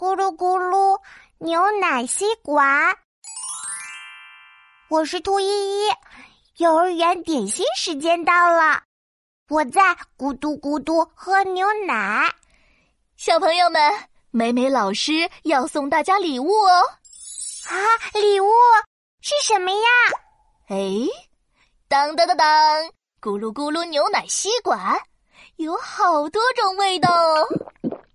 咕噜咕噜，牛奶吸管。我是兔依依，幼儿园点心时间到了，我在咕嘟咕嘟喝牛奶。小朋友们，美美老师要送大家礼物哦！啊，礼物是什么呀？哎，当当当当，咕噜咕噜牛奶吸管，有好多种味道哦！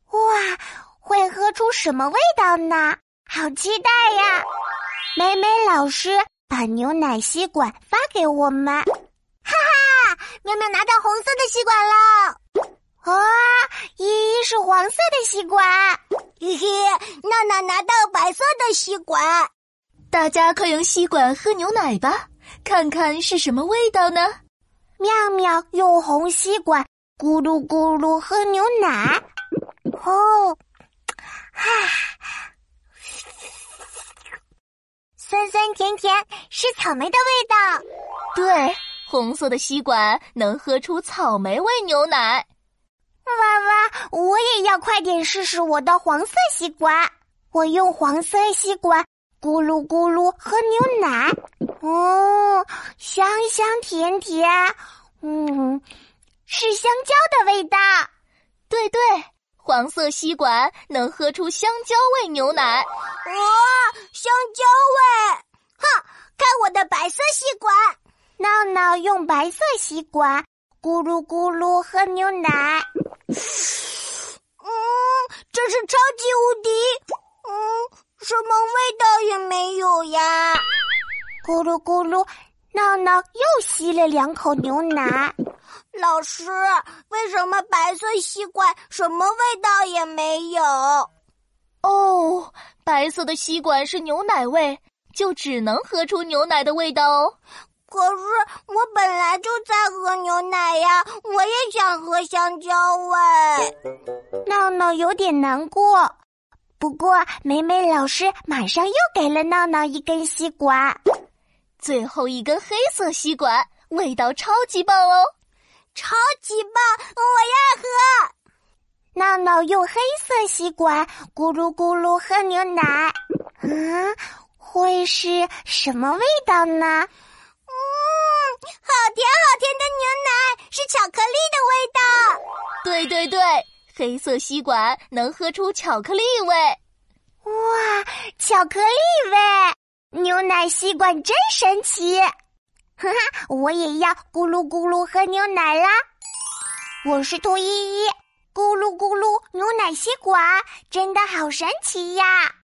哇！会喝出什么味道呢？好期待呀！美美老师把牛奶吸管发给我们，哈哈！妙妙拿到红色的吸管了，哇！依依是黄色的吸管，嘿嘿！娜娜拿到白色的吸管，大家快用吸管喝牛奶吧，看看是什么味道呢？妙妙用红吸管咕噜咕噜喝牛奶，哦。啊，酸酸甜甜是草莓的味道。对，红色的吸管能喝出草莓味牛奶。哇哇，我也要快点试试我的黄色吸管。我用黄色吸管咕噜咕噜喝牛奶。哦，香香甜甜，嗯，是香蕉的味道。对对。黄色吸管能喝出香蕉味牛奶，哇，香蕉味！哼，看我的白色吸管，闹闹用白色吸管咕噜咕噜喝牛奶，嗯，真是超级无敌，嗯，什么味道也没有呀！咕噜咕噜，闹闹又吸了两口牛奶。老师，为什么白色吸管什么味道也没有？哦，白色的吸管是牛奶味，就只能喝出牛奶的味道哦。可是我本来就在喝牛奶呀，我也想喝香蕉味。闹闹有点难过，不过美美老师马上又给了闹闹一根吸管，最后一根黑色吸管，味道超级棒哦。超级棒！我要喝。闹闹用黑色吸管咕噜咕噜喝牛奶，嗯，会是什么味道呢？嗯，好甜好甜的牛奶，是巧克力的味道。对对对，黑色吸管能喝出巧克力味。哇，巧克力味！牛奶吸管真神奇。哈哈，我也要咕噜咕噜喝牛奶啦！我是兔依依，咕噜咕噜牛奶吸管，真的好神奇呀！